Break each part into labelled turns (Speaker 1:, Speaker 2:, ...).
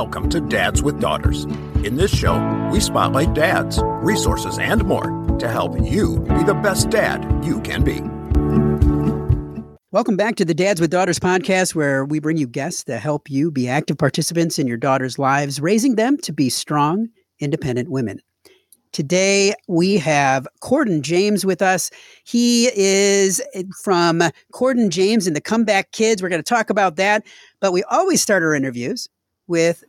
Speaker 1: Welcome to Dads with Daughters. In this show, we spotlight dads, resources, and more to help you be the best dad you can be.
Speaker 2: Welcome back to the Dads with Daughters podcast, where we bring you guests to help you be active participants in your daughters' lives, raising them to be strong, independent women. Today, we have Corden James with us. He is from Corden James and the Comeback Kids. We're going to talk about that. But we always start our interviews with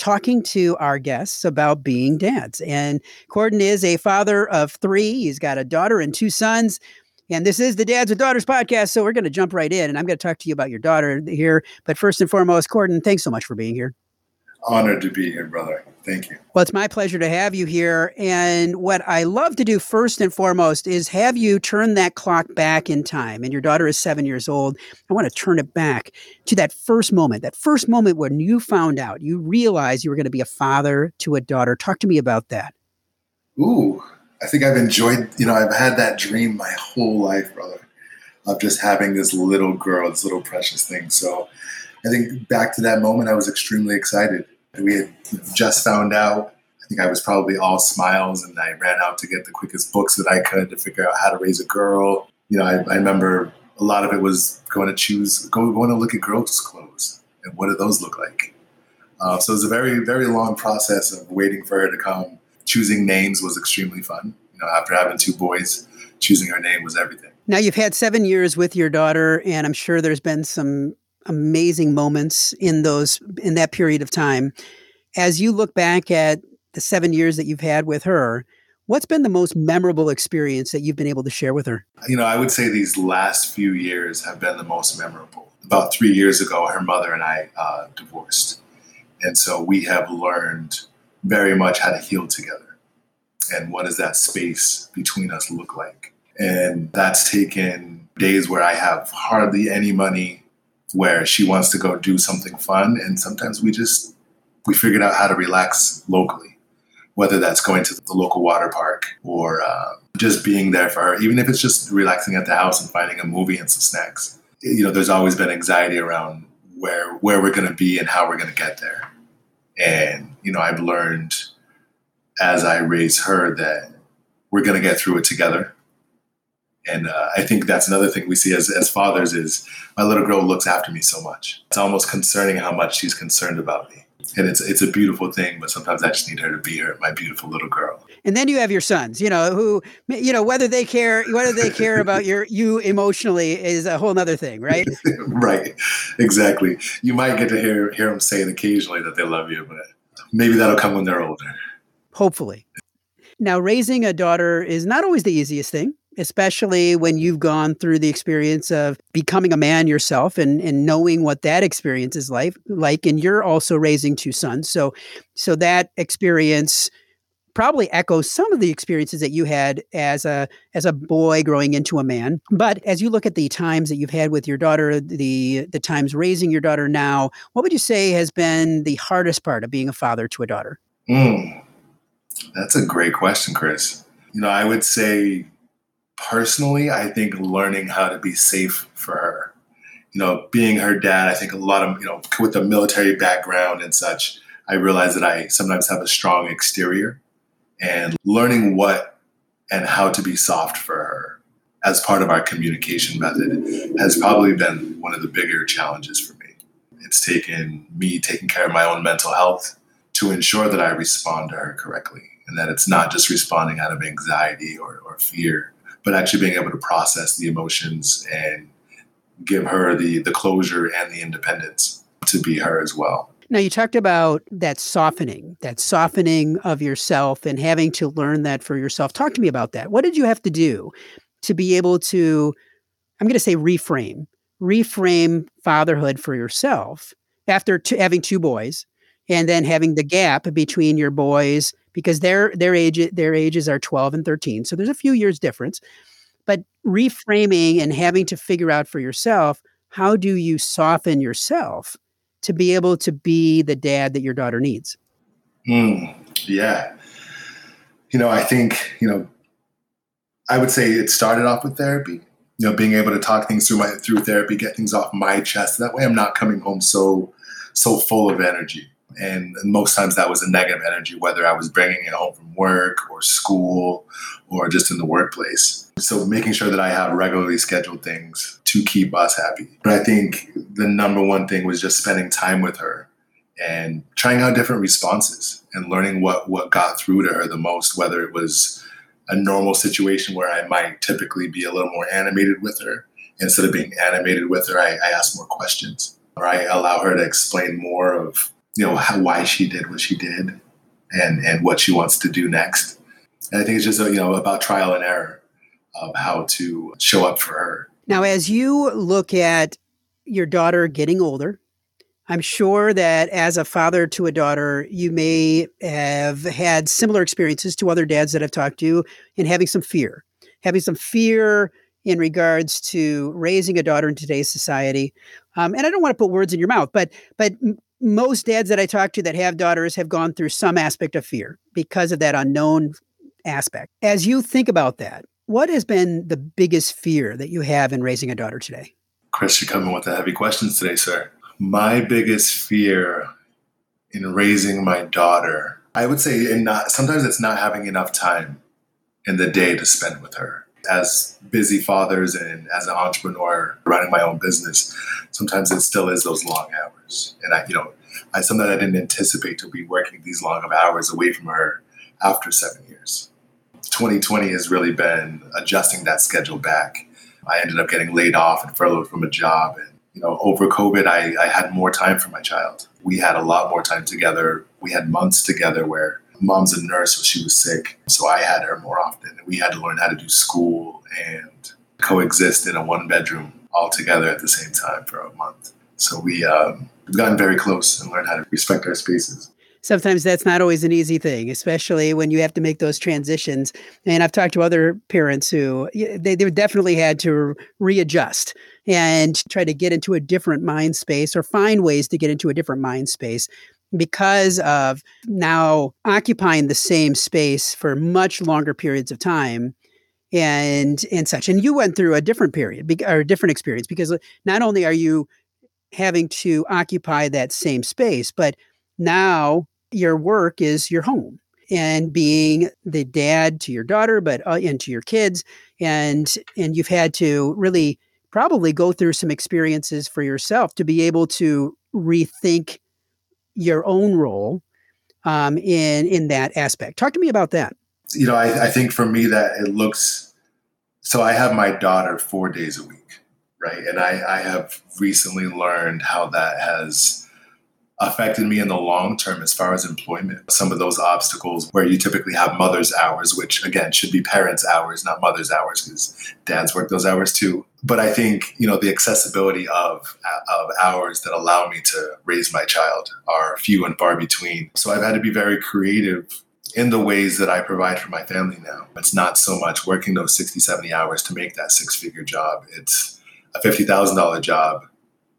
Speaker 2: talking to our guests about being dads. And Corden is a father of three, he's got a daughter and two sons. And this is the Dads with Daughters podcast. So we're going to jump right in and I'm going to talk to you about your daughter here. But first and foremost, Corden, thanks so much for being here.
Speaker 3: Honored to be here, brother. Thank you.
Speaker 2: Well, it's my pleasure to have you here. And what I love to do first and foremost is have you turn that clock back in time. And your daughter is seven years old. I want to turn it back to that first moment, that first moment when you found out, you realized you were going to be a father to a daughter. Talk to me about that.
Speaker 3: Ooh, I think I've enjoyed, you know, I've had that dream my whole life, brother, of just having this little girl, this little precious thing. So, I think back to that moment, I was extremely excited. We had just found out. I think I was probably all smiles, and I ran out to get the quickest books that I could to figure out how to raise a girl. You know, I, I remember a lot of it was going to choose, going, going to look at girls' clothes and what do those look like. Uh, so it was a very, very long process of waiting for her to come. Choosing names was extremely fun. You know, after having two boys, choosing her name was everything.
Speaker 2: Now you've had seven years with your daughter, and I'm sure there's been some amazing moments in those in that period of time. As you look back at the seven years that you've had with her, what's been the most memorable experience that you've been able to share with her?
Speaker 3: You know, I would say these last few years have been the most memorable. About three years ago, her mother and I uh, divorced. And so we have learned very much how to heal together. And what does that space between us look like? And that's taken days where I have hardly any money where she wants to go do something fun and sometimes we just we figured out how to relax locally whether that's going to the local water park or uh, just being there for her even if it's just relaxing at the house and finding a movie and some snacks. You know there's always been anxiety around where where we're going to be and how we're going to get there. And you know i've learned as i raise her that we're going to get through it together and uh, I think that's another thing we see as, as fathers is my little girl looks after me so much. It's almost concerning how much she's concerned about me. And it's it's a beautiful thing, but sometimes I just need her to be her, my beautiful little girl.
Speaker 2: And then you have your sons, you know, who you know whether they care whether they care about your you emotionally is a whole other thing, right?
Speaker 3: right, exactly. You might get to hear hear them saying occasionally that they love you, but maybe that'll come when they're older.
Speaker 2: Hopefully. Now, raising a daughter is not always the easiest thing especially when you've gone through the experience of becoming a man yourself and, and knowing what that experience is like like and you're also raising two sons. So so that experience probably echoes some of the experiences that you had as a as a boy growing into a man. But as you look at the times that you've had with your daughter the the times raising your daughter now what would you say has been the hardest part of being a father to a daughter?
Speaker 3: Mm, that's a great question chris. You know i would say personally, I think learning how to be safe for her. You know, being her dad, I think a lot of, you know, with a military background and such, I realize that I sometimes have a strong exterior and learning what and how to be soft for her as part of our communication method has probably been one of the bigger challenges for me. It's taken me taking care of my own mental health to ensure that I respond to her correctly and that it's not just responding out of anxiety or, or fear, but actually being able to process the emotions and give her the the closure and the independence to be her as well.
Speaker 2: Now you talked about that softening, that softening of yourself and having to learn that for yourself. Talk to me about that. What did you have to do to be able to I'm going to say reframe, reframe fatherhood for yourself after t- having two boys and then having the gap between your boys because their their age their ages are 12 and 13 so there's a few years difference. But reframing and having to figure out for yourself how do you soften yourself to be able to be the dad that your daughter needs?
Speaker 3: Mm, yeah. You know i think you know i would say it started off with therapy. You know being able to talk things through my through therapy get things off my chest. That way i'm not coming home so so full of energy And most times that was a negative energy, whether I was bringing it home from work or school or just in the workplace. So making sure that I have regularly scheduled things to keep us happy. But I think the number one thing was just spending time with her and trying out different responses and learning what what got through to her the most, whether it was a normal situation where I might typically be a little more animated with her. Instead of being animated with her, I, I ask more questions or I allow her to explain more of you know how, why she did what she did and and what she wants to do next. And I think it's just you know about trial and error of how to show up for her.
Speaker 2: Now, as you look at your daughter getting older, I'm sure that as a father to a daughter, you may have had similar experiences to other dads that I've talked to in having some fear, having some fear in regards to raising a daughter in today's society. Um, and I don't want to put words in your mouth, but but most dads that I talk to that have daughters have gone through some aspect of fear because of that unknown aspect. As you think about that, what has been the biggest fear that you have in raising a daughter today?
Speaker 3: Chris, you're coming with the heavy questions today, sir. My biggest fear in raising my daughter, I would say, in not sometimes it's not having enough time in the day to spend with her. As busy fathers and as an entrepreneur running my own business, sometimes it still is those long hours. And I, you know, I sometimes I didn't anticipate to be working these long of hours away from her after seven years. 2020 has really been adjusting that schedule back. I ended up getting laid off and furloughed from a job. And, you know, over COVID, I, I had more time for my child. We had a lot more time together. We had months together where mom's a nurse, so she was sick. So I had her more often. And we had to learn how to do school and coexist in a one bedroom all together at the same time for a month. So we, um, we've gotten very close and learned how to respect our spaces
Speaker 2: sometimes that's not always an easy thing, especially when you have to make those transitions. And I've talked to other parents who they, they definitely had to readjust and try to get into a different mind space or find ways to get into a different mind space because of now occupying the same space for much longer periods of time and and such. And you went through a different period or a different experience because not only are you having to occupy that same space but now your work is your home and being the dad to your daughter but uh, and to your kids. And and you've had to really probably go through some experiences for yourself to be able to rethink your own role um, in in that aspect. Talk to me about that.
Speaker 3: You know I, I think for me that it looks so i have my daughter four days a week right? And i i have recently learned how that has affected me in the long term as far as employment. Some of those obstacles where you typically have mother's hours, which again should be parents' hours, not mother's hours, because dads work those hours too. But I think you know the accessibility of of hours that allow me to raise my child are few and far between. So I've had to be very creative in the ways that I provide for my family now. It's not so much working those 60, 70 hours to make that six figure job. It's a $50,000 job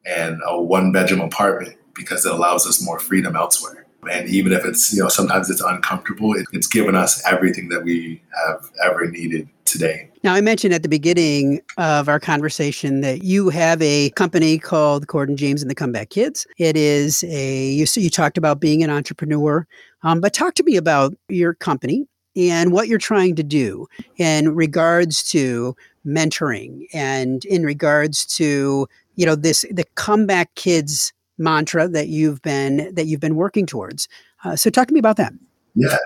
Speaker 3: and a one bedroom apartment because it allows us more freedom elsewhere. And even if it's, you know, sometimes it's uncomfortable, it, it's given us everything that we have ever needed today.
Speaker 2: Now, I mentioned at the beginning of our conversation that you have a company called Corden James and the Comeback Kids. It is a, you, you talked about being an entrepreneur, um, but talk to me about your company and what you're trying to do in regards to mentoring and in regards to, you know, this, the Comeback Kids mantra that you've been that you've been working towards. Uh, so talk to me about that.
Speaker 3: Yeah,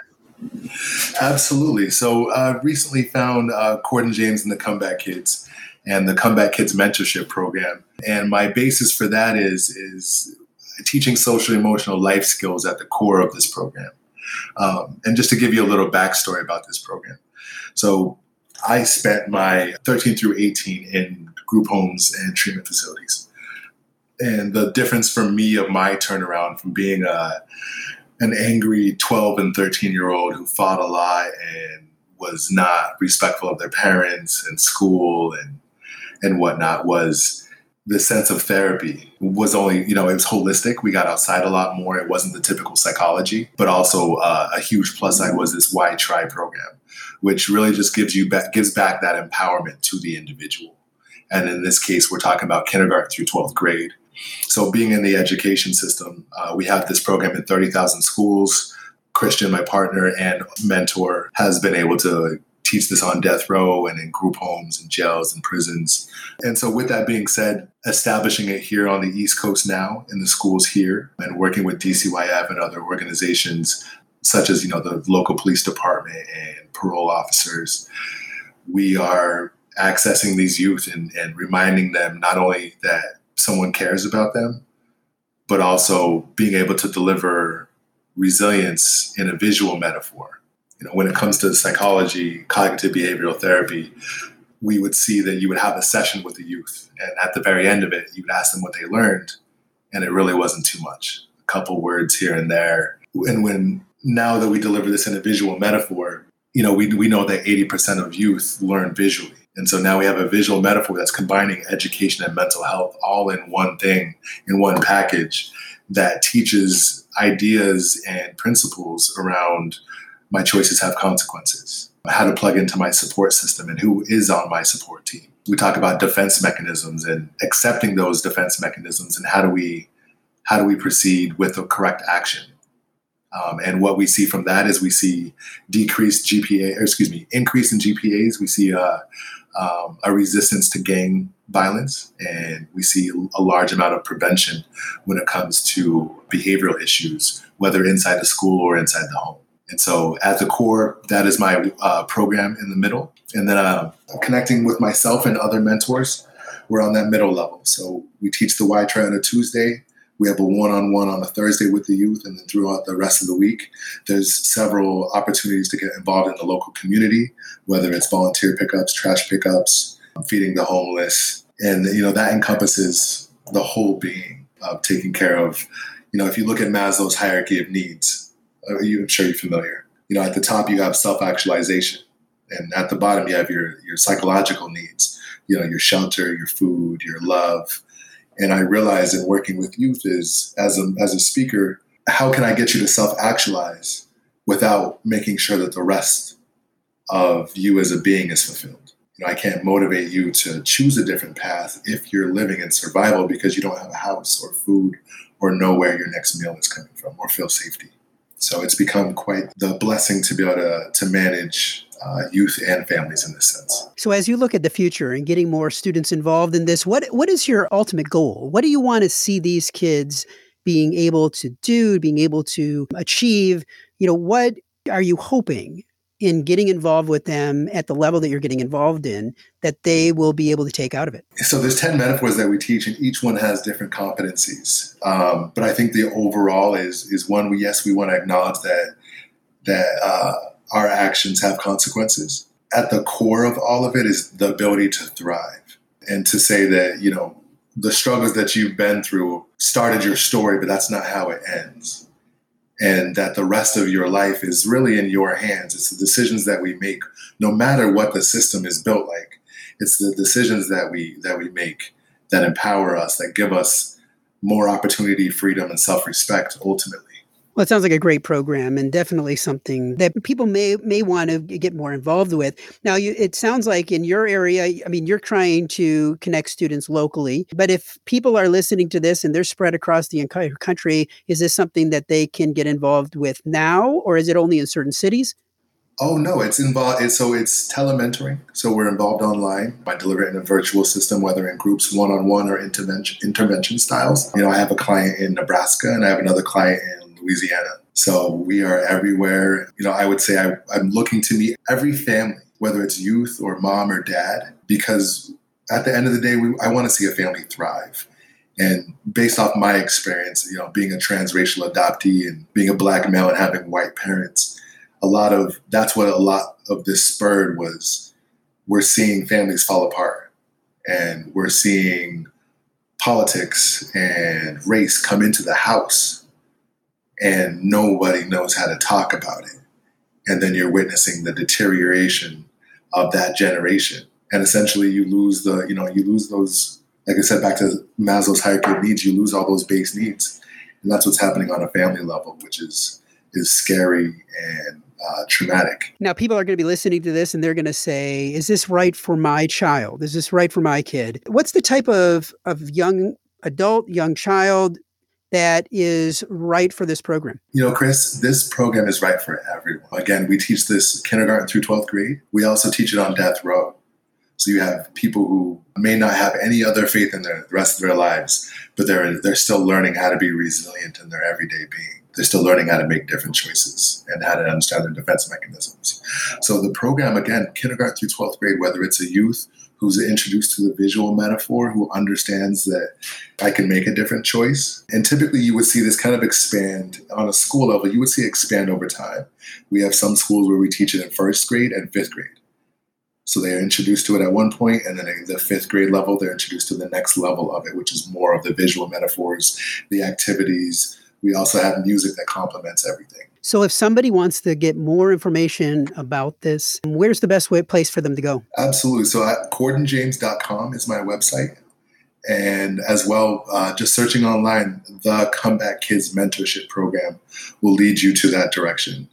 Speaker 3: absolutely. So I uh, recently found uh, Corden James and the Comeback Kids and the Comeback Kids mentorship program, and my basis for that is is teaching social emotional life skills at the core of this program. Um, and just to give you a little backstory about this program, so I spent my 13 through 18 in group homes and treatment facilities and the difference for me of my turnaround from being a an angry 12 and 13 year old who fought a lot and was not respectful of their parents and school and and whatnot was the sense of therapy was only you know it was holistic. We got outside a lot more. It wasn't the typical psychology but also uh, a huge plus side was this why try program which really just gives you back gives back that empowerment to the individual. And in this case we're talking about kindergarten through 12th grade So, being in the education system, uh, we have this program in 30,000 schools. Christian, my partner and mentor, has been able to teach this on death row and in group homes and jails and prisons. And so, with that being said, establishing it here on the East Coast now in the schools here and working with DCYF and other organizations such as you know the local police department and parole officers, we are accessing these youth and, and reminding them not only that someone cares about them, but also being able to deliver resilience in a visual metaphor you know, when it comes to psychology, cognitive behavioral therapy, we would see that you would have a session with the youth, and at the very end of it, you would ask them what they learned, and it really wasn't too much, a couple words here and there. And when now that we deliver this in a visual metaphor, you know, we we know that 80% of youth learn visually. And so now we have a visual metaphor that's combining education and mental health all in one thing, in one package that teaches ideas and principles around my choices have consequences, how to plug into my support system and who is on my support team. We talk about defense mechanisms and accepting those defense mechanisms and how do we how do we proceed with the correct action. Um, and what we see from that is we see decreased GPA, excuse me, increase in GPAs. We see a, um, a resistance to gang violence, and we see a large amount of prevention when it comes to behavioral issues, whether inside the school or inside the home. And so, at the core, that is my uh, program in the middle. And then uh, connecting with myself and other mentors, we're on that middle level. So, we teach the Why Try on a Tuesday. We have a one on one on a Thursday with the youth. And then throughout the rest of the week, there's several opportunities to get involved in the local community, whether it's volunteer pickups, trash pickups, feeding the homeless. And, you know, that encompasses the whole being of taking care of, you know, if you look at Maslow's hierarchy of needs, uh, I'm sure you're familiar. You know, at the top you have self-actualization, and at the bottom you have your your psychological needs. You know, your shelter, your food, your love. And I realize in working with youth is as a as a speaker, how can I get you to self-actualize without making sure that the rest of you as a being is fulfilled? You know, I can't motivate you to choose a different path if you're living in survival because you don't have a house or food or know where your next meal is coming from or feel safety. So it's become quite the blessing to be able to, to manage uh, youth and families in this sense.
Speaker 2: So, as you look at the future and getting more students involved in this, what what is your ultimate goal? What do you want to see these kids being able to do, being able to achieve? You know, what are you hoping in getting involved with them at the level that you're getting involved in that they will be able to take out of it?
Speaker 3: So there's 10 metaphors that we teach and each one has different competencies. Um, but I think the overall is, is one, we, yes, we want to acknowledge that, that uh, our actions have consequences. At the core of all of it is the ability to thrive and to say that, you know, the struggles that you've been through started your story, but that's not how it ends and that the rest of your life is really in your hands. It's the decisions that we make, no matter what the system is built like. It's the decisions that we that we make that empower us, that give us more opportunity, freedom, and self-respect ultimately.
Speaker 2: Well, it sounds like a great program and definitely something that people may may want to get more involved with. Now, you, it sounds like in your area, I mean, you're trying to connect students locally, but if people are listening to this and they're spread across the entire country, is this something that they can get involved with now, or is it only in certain cities?
Speaker 3: Oh no, it's involved. so it's telementoring. So we're involved online by delivering a virtual system, whether in groups, one-on-one, or intervention intervention styles. You know, I have a client in Nebraska, and I have another client in Louisiana. So we are everywhere. You know, I would say I, I'm looking to meet every family, whether it's youth or mom or dad, because at the end of the day, we, I want to see a family thrive. And based off my experience, you know, being a transracial adoptee and being a black male and having white parents, a lot of that's what a lot of this spurred was we're seeing families fall apart and we're seeing politics and race come into the house and nobody knows how to talk about it. And then you're witnessing the deterioration of that generation. And essentially you lose the, you know, you lose those, like I said, back to Maslow's hierarchy of needs, you lose all those base needs. And that's what's happening on a family level, which is is scary and uh, traumatic.
Speaker 2: Now, people are going to be listening to this and they're going to say, "Is this right for my child? Is this right for my kid?" What's the type of of young adult, young child that is right for this program?
Speaker 3: You know, Chris, this program is right for everyone. Again, we teach this kindergarten through 12th grade. We also teach it on death row. So you have people who may not have any other faith in their, the rest of their lives, but they're they're still learning how to be resilient in their everyday being. They're still learning how to make different choices and how to understand their defense mechanisms. So the program, again, kindergarten through 12th grade, whether it's a youth who's introduced to the visual metaphor, who understands that I can make a different choice. And typically you would see this kind of expand on a school level, you would see expand over time. We have some schools where we teach it in first grade and fifth grade. So they're introduced to it at one point, and then at the fifth grade level, they're introduced to the next level of it, which is more of the visual metaphors, the activities. We also have music that complements everything.
Speaker 2: So, if somebody wants to get more information about this, where's the best way, place for them to go?
Speaker 3: Absolutely. So, at CordenJames.com is my website. And as well, uh, just searching online, the Comeback Kids Mentorship Program will lead you to that direction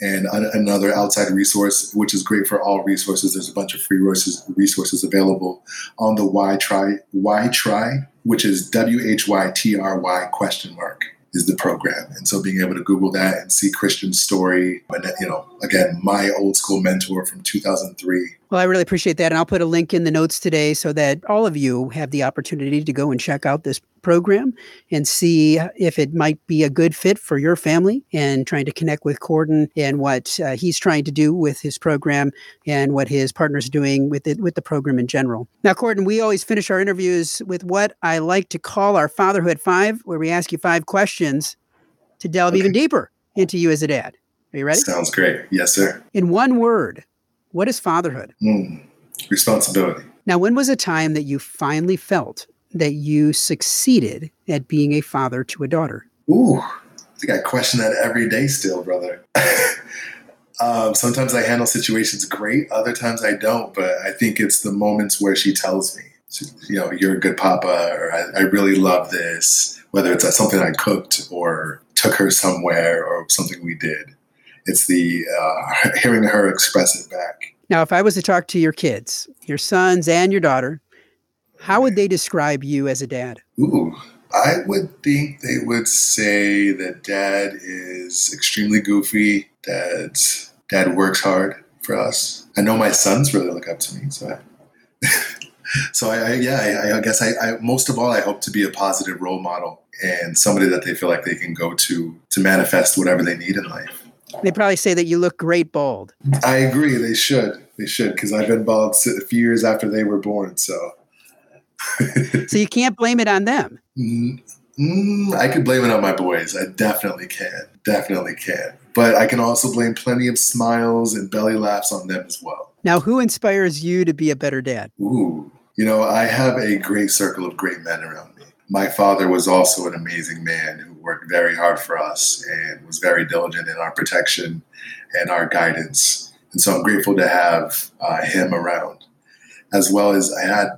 Speaker 3: and another outside resource, which is great for all resources. There's a bunch of free resources, resources available on the Why Try, Why Try, which is W H Y T R Y question mark is the program. And so being able to Google that and see Christian's story, and you know, again, my old school mentor from 2003.
Speaker 2: Well, I really appreciate that. And I'll put a link in the notes today so that all of you have the opportunity to go and check out this program and see if it might be a good fit for your family and trying to connect with Corden and what uh, he's trying to do with his program and what his partner's doing with it, with the program in general. Now, Corden, we always finish our interviews with what I like to call our Fatherhood Five, where we ask you five questions to delve okay. even deeper into you as a dad. Are you ready?
Speaker 3: Sounds great. Yes, sir.
Speaker 2: In one word, what is fatherhood?
Speaker 3: Mm, responsibility.
Speaker 2: Now, when was a time that you finally felt that you succeeded at being a father to a daughter?
Speaker 3: Ooh, I think I question that every day still, brother. um, sometimes I handle situations great, other times I don't, but I think it's the moments where she tells me, you know, you're a good papa, or I, I really love this, whether it's something I cooked or took her somewhere or something we did. It's the uh, hearing her express it back.
Speaker 2: Now, if I was to talk to your kids, your sons and your daughter, how would they describe you as a dad?
Speaker 3: Ooh, I would think they would say that dad is extremely goofy. Dad, dad works hard for us. I know my sons really look up to me, so I, so I, I yeah, I, I guess I, I, most of all I hope to be a positive role model and somebody that they feel like they can go to to manifest whatever they need in life.
Speaker 2: They probably say that you look great bald.
Speaker 3: I agree. They should. They should because I've been bald a few years after they were born. So
Speaker 2: so you can't blame it on them.
Speaker 3: Mm, mm, I could blame it on my boys. I definitely can. Definitely can. But I can also blame plenty of smiles and belly laughs on them as well.
Speaker 2: Now, who inspires you to be a better dad?
Speaker 3: Ooh, you know, I have a great circle of great men around me. My father was also an amazing man who worked very hard for us and was very diligent in our protection and our guidance. And so I'm grateful to have uh, him around, as well as I had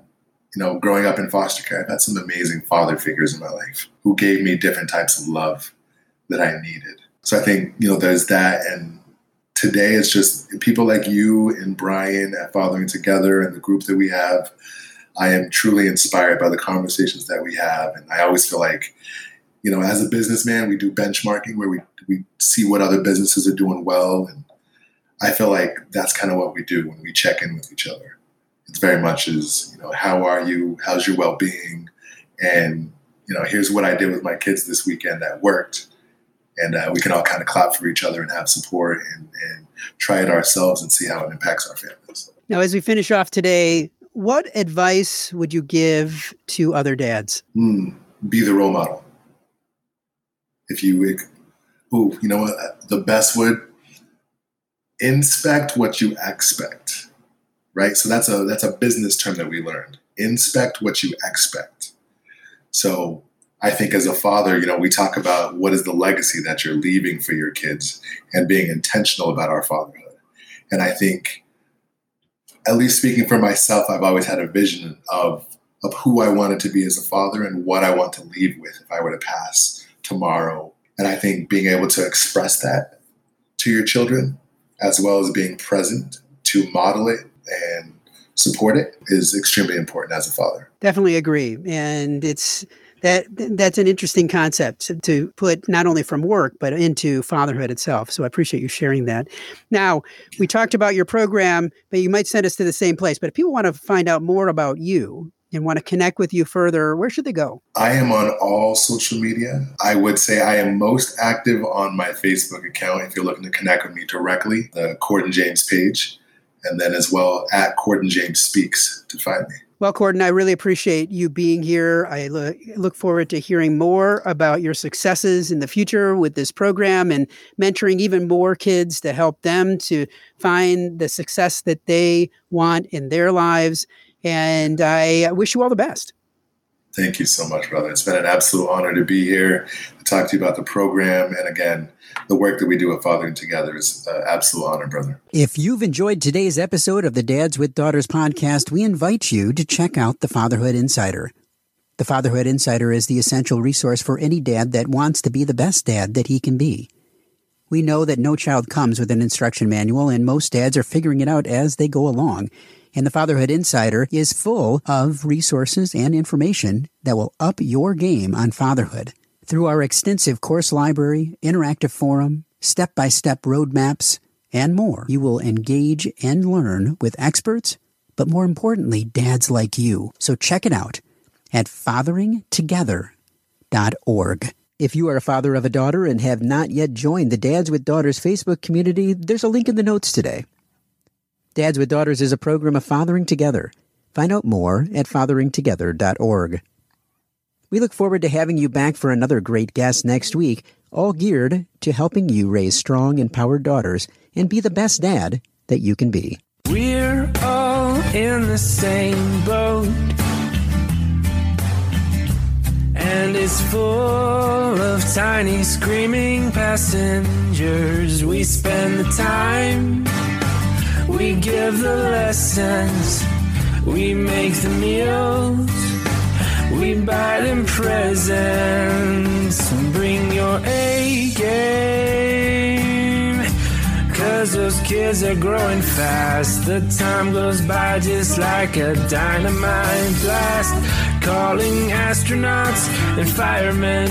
Speaker 3: you know, growing up in foster care, I've had some amazing father figures in my life who gave me different types of love that I needed. So I think, you know, there's that. And today it's just people like you and Brian at Fathering Together and the group that we have. I am truly inspired by the conversations that we have. And I always feel like, you know, as a businessman, we do benchmarking where we, we see what other businesses are doing well. And I feel like that's kind of what we do when we check in with each other. It's very much as you know how are you? How's your well-being? And you know here's what i did with my kids this weekend that worked. And uh, we can all kind of clap for each other and have support and, and try it ourselves and see how it impacts our families.
Speaker 2: Now as we finish off today what advice would you give to other dads?
Speaker 3: Mm, be the role model if you ooh, you know what the best would inspect what you expect right? So that's a that's a business term that we learned. Inspect what you expect. So I think as a father, you know, we talk about what is the legacy that you're leaving for your kids and being intentional about our fatherhood. And I think at least speaking for myself, I've always had a vision of of who I wanted to be as a father and what I want to leave with if I were to pass tomorrow. And I think being able to express that to your children, as well as being present to model it and support it is extremely important as a father.
Speaker 2: Definitely agree. And it's that that's an interesting concept to put not only from work but into fatherhood itself. So I appreciate you sharing that. Now we talked about your program, but you might send us to the same place. But if people want to find out more about you and want to connect with you further, where should they go?
Speaker 3: I am on all social media. I would say I am most active on my Facebook account if you're looking to connect with me directly, the Corden James page, and then as well at Corden James Speaks to find me.
Speaker 2: Well, Corden, I really appreciate you being here. I look forward to hearing more about your successes in the future with this program and mentoring even more kids to help them to find the success that they want in their lives. And I wish you all the best.
Speaker 3: Thank you so much, brother. It's been an absolute honor to be here to talk to you about the program. And again, the work that we do at Fathering Together is an absolute honor, brother.
Speaker 2: If you've enjoyed today's episode of the Dads with Daughters podcast, we invite you to check out the Fatherhood Insider. The Fatherhood Insider is the essential resource for any dad that wants to be the best dad that he can be. We know that no child comes with an instruction manual, and most dads are figuring it out as they go along. And the Fatherhood Insider is full of resources and information that will up your game on fatherhood. Through our extensive course library, interactive forum, step by step roadmaps, and more, you will engage and learn with experts, but more importantly, dads like you. So check it out at fatheringtogether.org. If you are a father of a daughter and have not yet joined the Dads with Daughters Facebook community, there's a link in the notes today. Dads with Daughters is a program of fathering together. Find out more at fatheringtogether.org. We look forward to having you back for another great guest next week, all geared to helping you raise strong, empowered daughters and be the best dad that you can be.
Speaker 4: We're all in the same boat, and it's full of tiny screaming passengers. We spend the time we give the lessons, we make the meals, we buy them presents. Bring your A game. Cause those kids are growing fast. The time goes by just like a dynamite blast. Calling astronauts and firemen